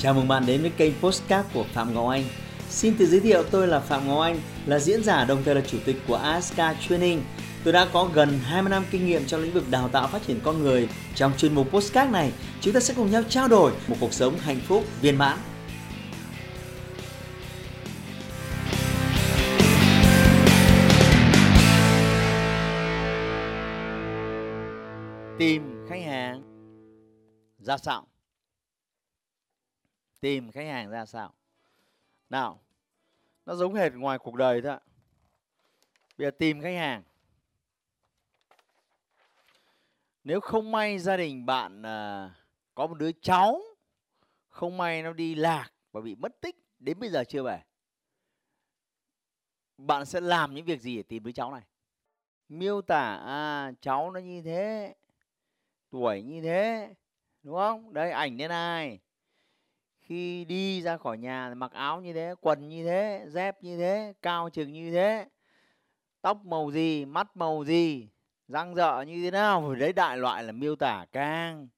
Chào mừng bạn đến với kênh Postcard của Phạm Ngọc Anh. Xin tự giới thiệu tôi là Phạm Ngọc Anh, là diễn giả đồng thời là chủ tịch của ASK Training. Tôi đã có gần 20 năm kinh nghiệm trong lĩnh vực đào tạo phát triển con người. Trong chuyên mục Postcard này, chúng ta sẽ cùng nhau trao đổi một cuộc sống hạnh phúc, viên mãn. Tìm khách hàng ra sao? Tìm khách hàng ra sao? Nào nó giống hệt ngoài cuộc đời thôi bây giờ tìm khách hàng. Nếu không may gia đình bạn à, có một đứa cháu không may nó đi lạc và bị mất tích đến bây giờ chưa về bạn sẽ làm những việc gì để tìm đứa cháu này? Miêu tả à cháu nó như thế tuổi như thế đúng không? Đây ảnh thế ai khi đi ra khỏi nhà mặc áo như thế quần như thế dép như thế cao chừng như thế tóc màu gì mắt màu gì răng rợ như thế nào đấy đại loại là miêu tả càng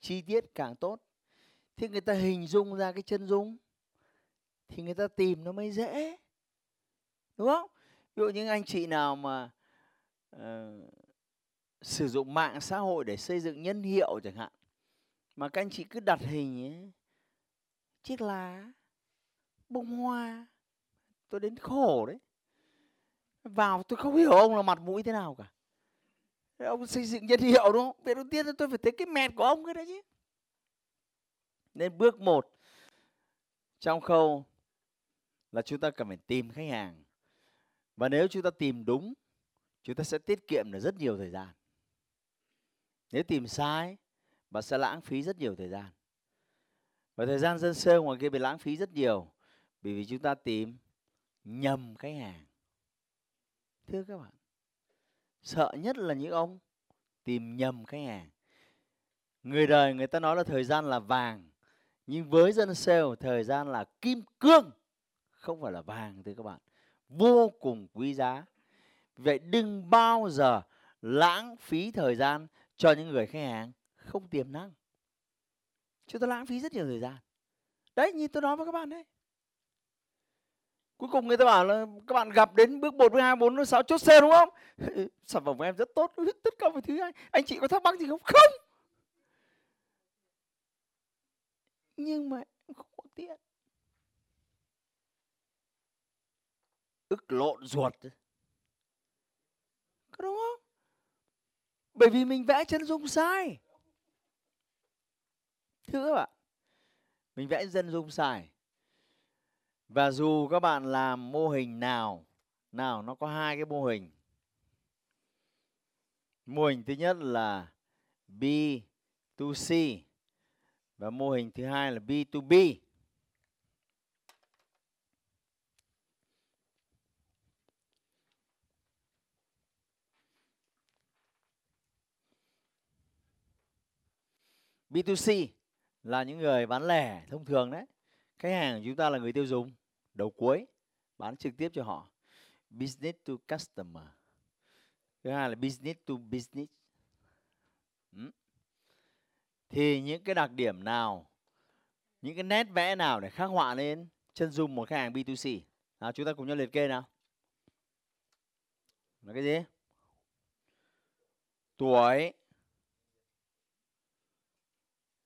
chi tiết càng tốt. Thì người ta hình dung ra cái chân dung thì người ta tìm nó mới dễ đúng không? Ví dụ những anh chị nào mà uh, sử dụng mạng xã hội để xây dựng nhân hiệu chẳng hạn mà các anh chị cứ đặt hình ấy, chiếc lá, bông hoa. Tôi đến khổ đấy. Vào tôi không hiểu ông là mặt mũi thế nào cả. Ông xây dựng nhân hiệu đúng không? Việc đầu tiên là tôi phải thấy cái mẹt của ông cái đấy chứ. Nên bước một trong khâu là chúng ta cần phải tìm khách hàng. Và nếu chúng ta tìm đúng, chúng ta sẽ tiết kiệm được rất nhiều thời gian. Nếu tìm sai, bạn sẽ lãng phí rất nhiều thời gian và thời gian dân sơ ngoài kia bị lãng phí rất nhiều, bởi vì chúng ta tìm nhầm khách hàng. Thưa các bạn, sợ nhất là những ông tìm nhầm khách hàng. Người đời người ta nói là thời gian là vàng, nhưng với dân sale thời gian là kim cương, không phải là vàng, thưa các bạn. Vô cùng quý giá. Vậy đừng bao giờ lãng phí thời gian cho những người khách hàng không tiềm năng chúng ta lãng phí rất nhiều thời gian. Đấy như tôi nói với các bạn đấy. Cuối cùng người ta bảo là các bạn gặp đến bước 1, bước 2, 4, bước 6 chốt xe đúng không? Sản phẩm của em rất tốt. Tất cả mọi thứ anh anh chị có thắc mắc gì không? Không! Nhưng mà em không có tiền ức lộn ruột. Có đúng không? Bởi vì mình vẽ chân dung sai thưa các bạn mình vẽ dân dung xài và dù các bạn làm mô hình nào nào nó có hai cái mô hình. Mô hình thứ nhất là B to C và mô hình thứ hai là B to B. B2C là những người bán lẻ thông thường đấy. Khách hàng của chúng ta là người tiêu dùng, đầu cuối, bán trực tiếp cho họ. Business to customer. Thứ hai là business to business. Ừ. thì những cái đặc điểm nào, những cái nét vẽ nào để khắc họa lên chân dung một khách hàng B2C nào, chúng ta cùng nhau liệt kê nào. Là cái gì? Tuổi.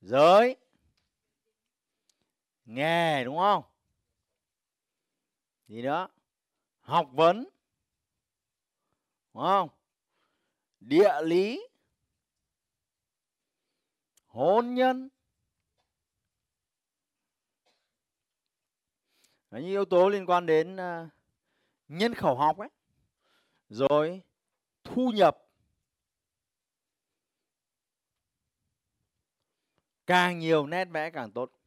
Giới nghề đúng không? Gì đó học vấn đúng không? Địa lý hôn nhân. Đấy, những yếu tố liên quan đến uh, nhân khẩu học ấy. Rồi thu nhập. Càng nhiều nét vẽ càng tốt.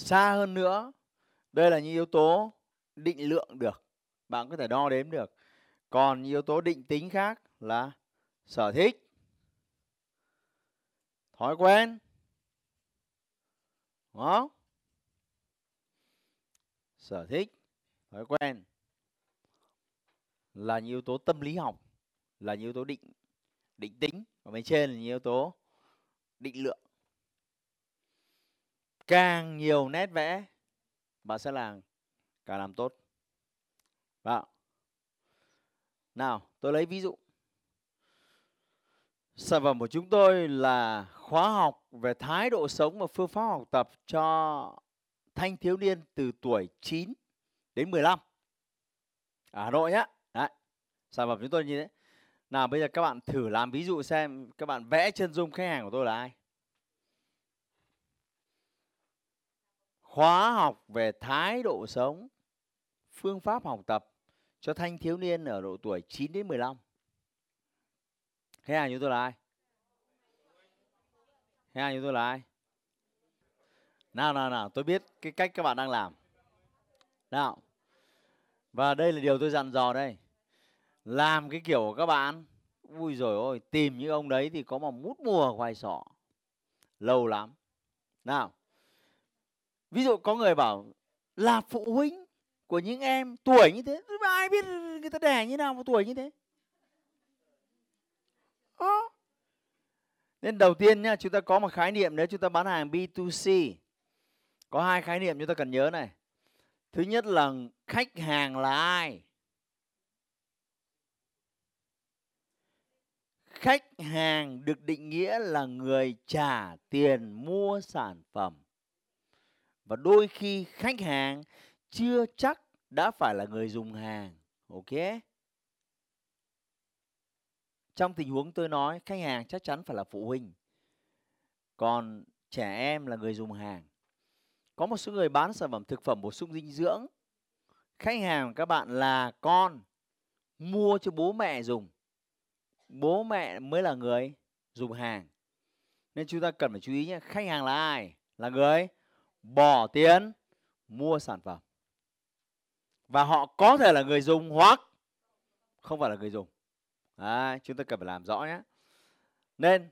Xa hơn nữa, đây là những yếu tố định lượng được. Bạn có thể đo đếm được. Còn yếu tố định tính khác là sở thích, thói quen, đúng không? Sở thích, thói quen là những yếu tố tâm lý học, là những yếu tố định định tính. Và bên trên là những yếu tố định lượng càng nhiều nét vẽ, bạn sẽ làm càng làm tốt Đó. nào, tôi lấy ví dụ sản phẩm của chúng tôi là khóa học về thái độ sống và phương pháp học tập cho thanh thiếu niên từ tuổi 9 đến 15 ở Hà Nội nhá. Đấy. Sản phẩm chúng tôi như thế. Nào, bây giờ các bạn thử làm ví dụ xem, các bạn vẽ chân dung khách hàng của tôi là ai. Khóa học về thái độ sống, phương pháp học tập cho thanh thiếu niên ở độ tuổi 9 đến 15. Khách hàng chúng tôi là ai? Khách hàng chúng tôi là ai? Nào nào nào, tôi biết cái cách các bạn đang làm. Nào. Và đây là điều tôi dặn dò đây. Làm cái kiểu của các bạn. Ui rồi ôi, tìm những ông đấy thì có mà mút mùa khoai sọ. Lâu lắm. Nào. Ví dụ có người bảo là phụ huynh của những em tuổi như thế. Ai biết người ta đẻ như nào mà tuổi như thế. à. Nên đầu tiên nhá, chúng ta có một khái niệm nếu chúng ta bán hàng B2C. Có hai khái niệm chúng ta cần nhớ này. Thứ nhất là khách hàng là ai? Khách hàng được định nghĩa là người trả tiền mua sản phẩm. Và đôi khi khách hàng chưa chắc đã phải là người dùng hàng. Ok? Trong tình huống tôi nói, khách hàng chắc chắn phải là phụ huynh. Còn trẻ em là người dùng hàng. Có một số người bán sản phẩm thực phẩm bổ sung dinh dưỡng. Khách hàng của các bạn là con, mua cho bố mẹ dùng. Bố mẹ mới là người dùng hàng. Nên chúng ta cần phải chú ý nhé. Khách hàng là ai? Là người bỏ tiền mua sản phẩm. Và họ có thể là người dùng hoặc không phải là người dùng. À, chúng ta cần phải làm rõ nhé. Nên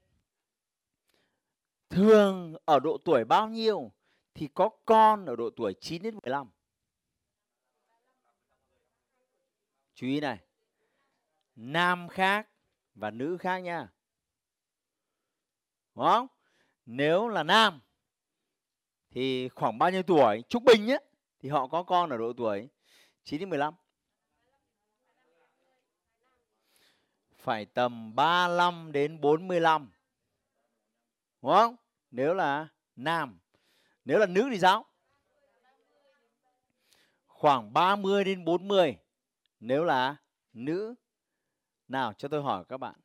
thường ở độ tuổi bao nhiêu thì có con ở độ tuổi 9 đến 15. Chú ý này. Nam khác và nữ khác nha. Đúng không? Nếu là nam thì khoảng bao nhiêu tuổi trung bình nhé thì họ có con ở độ tuổi 9 đến 15. Phải tầm 35 đến 45. Đúng không? Nếu là nam nếu là nữ thì sao? Khoảng 30 đến 40 nếu là nữ. Nào, cho tôi hỏi các bạn.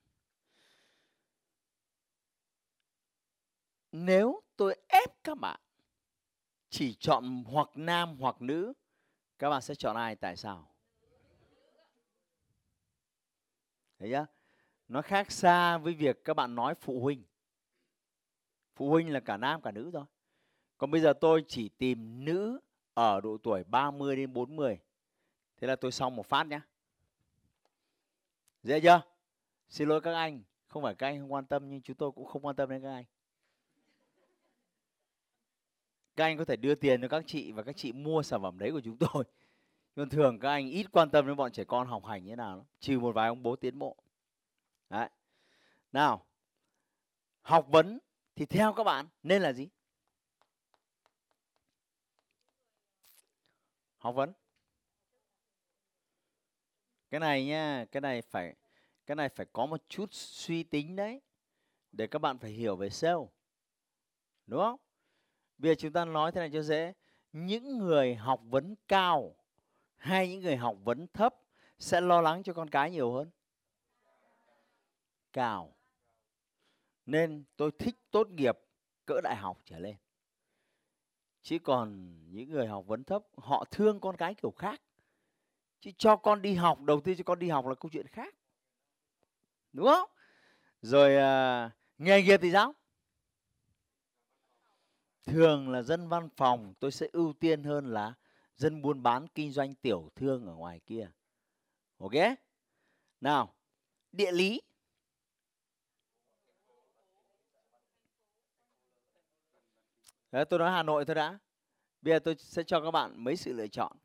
Nếu tôi ép các bạn chỉ chọn hoặc nam hoặc nữ, các bạn sẽ chọn ai tại sao? Thấy chưa? Nó khác xa với việc các bạn nói phụ huynh. Phụ huynh là cả nam cả nữ thôi. Còn bây giờ tôi chỉ tìm nữ ở độ tuổi 30 đến 40. Thế là tôi xong một phát nhé. Dễ chưa? Xin lỗi các anh, không phải các anh không quan tâm nhưng chúng tôi cũng không quan tâm đến các anh. Các anh có thể đưa tiền cho các chị và các chị mua sản phẩm đấy của chúng tôi. Nhưng thường các anh ít quan tâm đến bọn trẻ con học hành như thế nào lắm. Trừ một vài ông bố tiến bộ. Đấy. Nào, học vấn thì theo các bạn nên là gì? học vấn cái này nha cái này phải cái này phải có một chút suy tính đấy để các bạn phải hiểu về sale đúng không bây giờ chúng ta nói thế này cho dễ. Những người học vấn cao hay những người học vấn thấp sẽ lo lắng cho con cái nhiều hơn? Cao. Nên tôi thích tốt nghiệp cỡ đại học trở lên. Chứ còn những người học vấn thấp họ thương con cái kiểu khác. Chứ cho con đi học đầu tiên cho con đi học là câu chuyện khác. Đúng không? Rồi à, nghề nghiệp thì sao? Thường là dân văn phòng tôi sẽ ưu tiên hơn là dân buôn bán kinh doanh tiểu thương ở ngoài kia ok nào địa lý Đấy, tôi nói Hà Nội thôi đã. Bây giờ tôi sẽ cho các bạn mấy sự lựa chọn.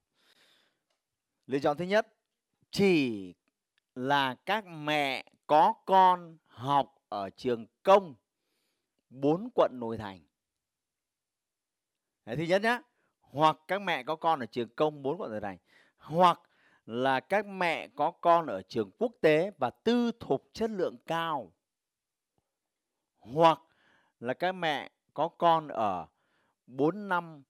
Lựa chọn thứ nhất, chỉ là các mẹ có con học ở trường công bốn quận nội thành Đấy, thứ nhất nhá hoặc các mẹ có con ở trường công bốn quận nội thành hoặc là các mẹ có con ở trường quốc tế và tư thục chất lượng cao hoặc là các mẹ có con ở 4 năm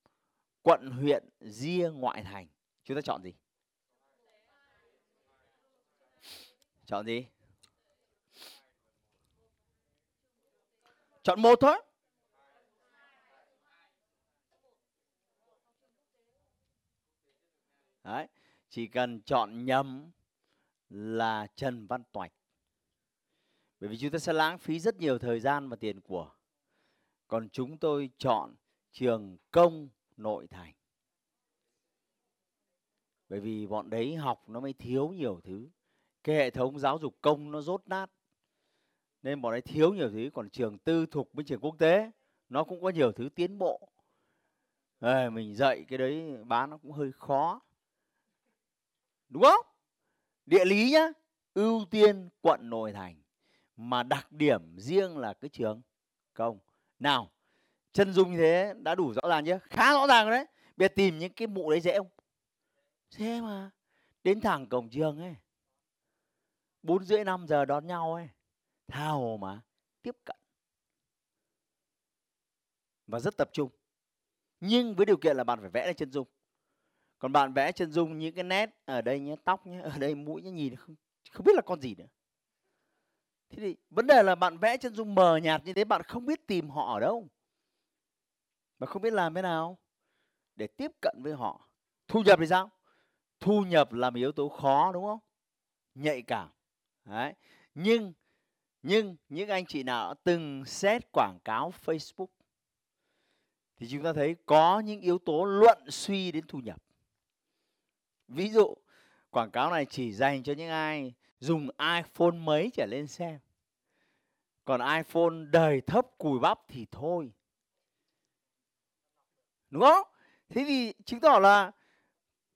quận huyện ria ngoại thành. Chúng ta chọn gì? Chọn gì? Chọn một thôi. Đấy, chỉ cần chọn nhầm là Trần Văn Toạch. Bởi vì chúng ta sẽ lãng phí rất nhiều thời gian và tiền của. Còn chúng tôi chọn trường công nội thành. Bởi vì bọn đấy học nó mới thiếu nhiều thứ. Cái hệ thống giáo dục công nó rốt nát. Nên bọn ấy thiếu nhiều thứ. Còn trường tư thục với trường quốc tế nó cũng có nhiều thứ tiến bộ. À, mình dạy cái đấy bán nó cũng hơi khó đúng không? Địa lý nhá, ưu tiên quận nội thành, mà đặc điểm riêng là cái trường công. Nào, chân dung như thế đã đủ rõ ràng chưa khá rõ ràng rồi đấy. Bây giờ tìm những cái mụ đấy dễ không? Dễ mà, đến thẳng cổng trường ấy, bốn rưỡi năm giờ đón nhau ấy, tha hồ mà, tiếp cận. Và rất tập trung. Nhưng với điều kiện là bạn phải vẽ lên chân dung còn bạn vẽ chân dung những cái nét ở đây nhé tóc nhé ở đây mũi nhé nhìn không không biết là con gì nữa. Thế thì vấn đề là bạn vẽ chân dung mờ nhạt như thế, bạn không biết tìm họ ở đâu. Và không biết làm thế nào để tiếp cận với họ. Thu nhập thì sao? Thu nhập là một yếu tố khó, đúng không? Nhạy cảm. Đấy. Nhưng nhưng những anh chị nào từng xét quảng cáo Facebook thì chúng ta thấy có những yếu tố luận suy đến thu nhập ví dụ, quảng cáo này chỉ dành cho những ai dùng iPhone mấy trở lên xem. Còn iPhone đời thấp cùi bắp thì thôi. Đúng không? Thế thì chứng tỏ là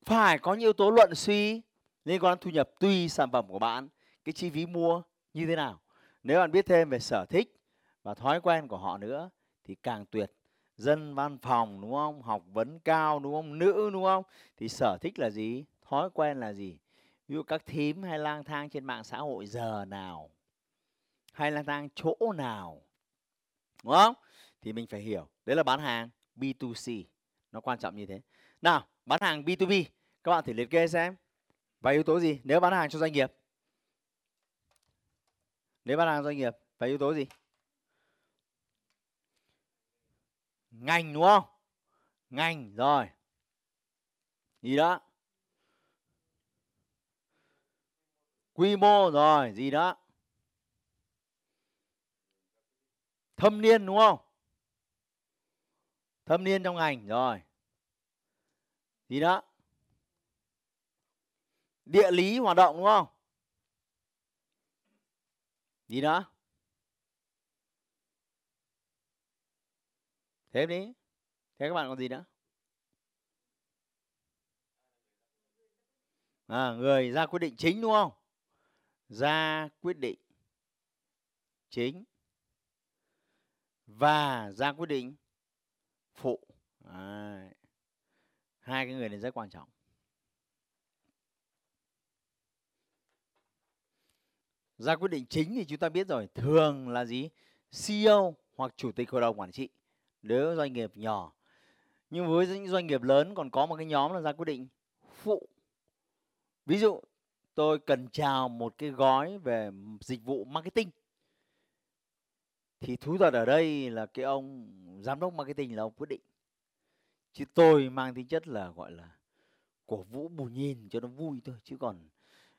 phải có những yếu tố luận suy liên quan thu nhập tùy sản phẩm của bạn, cái chi phí mua như thế nào. Nếu bạn biết thêm về sở thích và thói quen của họ nữa thì càng tuyệt dân văn phòng, đúng không? Học vấn cao, đúng không? Nữ, đúng không? Thì sở thích là gì? Thói quen là gì? Ví dụ các thím hay lang thang trên mạng xã hội giờ nào? Hay lang thang chỗ nào? Đúng không? Thì mình phải hiểu. Đấy là bán hàng B2C nó quan trọng như thế. Nào, bán hàng B2B các bạn thử liệt kê xem. Vài yếu tố gì? Nếu bán hàng cho doanh nghiệp. Nếu bán hàng doanh nghiệp vài yếu tố gì? Ngành, đúng không? Ngành, rồi. Gì đó. Quy mô, rồi, gì đó. Thâm niên, đúng không? Thâm niên trong ngành, rồi. Gì đó. Địa lý hoạt động, đúng không? Gì đó. Thế đi thế các bạn còn gì nữa? À, người ra quyết định chính đúng không? Ra quyết định chính và ra quyết định phụ. À, hai cái người này rất quan trọng. Ra quyết định chính thì chúng ta biết rồi thường là gì? CEO hoặc chủ tịch hội đồng quản trị nếu doanh nghiệp nhỏ nhưng với những doanh nghiệp lớn còn có một cái nhóm là ra quyết định phụ. Ví dụ, tôi cần chào một cái gói về dịch vụ marketing. Thì thú thật ở đây là cái ông giám đốc marketing là ông quyết định. Chứ tôi mang tính chất là, gọi là, cổ vũ bù nhìn cho nó vui thôi. Chứ còn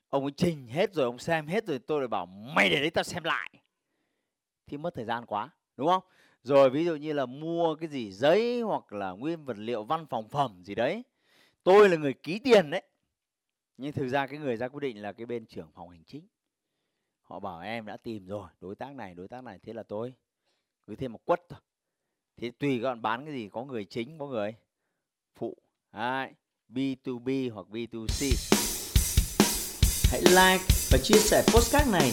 ông ấy trình hết rồi, ông xem hết rồi, tôi lại bảo mày để đấy tao xem lại. Thì mất thời gian quá, đúng không? Rồi ví dụ như là mua cái gì giấy hoặc là nguyên vật liệu văn phòng phẩm gì đấy. Tôi là người ký tiền đấy. Nhưng thực ra cái người ra quyết định là cái bên trưởng phòng hành chính. Họ bảo em đã tìm rồi đối tác này đối tác này. Thế là tôi cứ thêm một quất thôi. Thế tùy các bạn bán cái gì có người chính có người phụ Đấy, B2B hoặc B2C hãy like và chia sẻ postcard này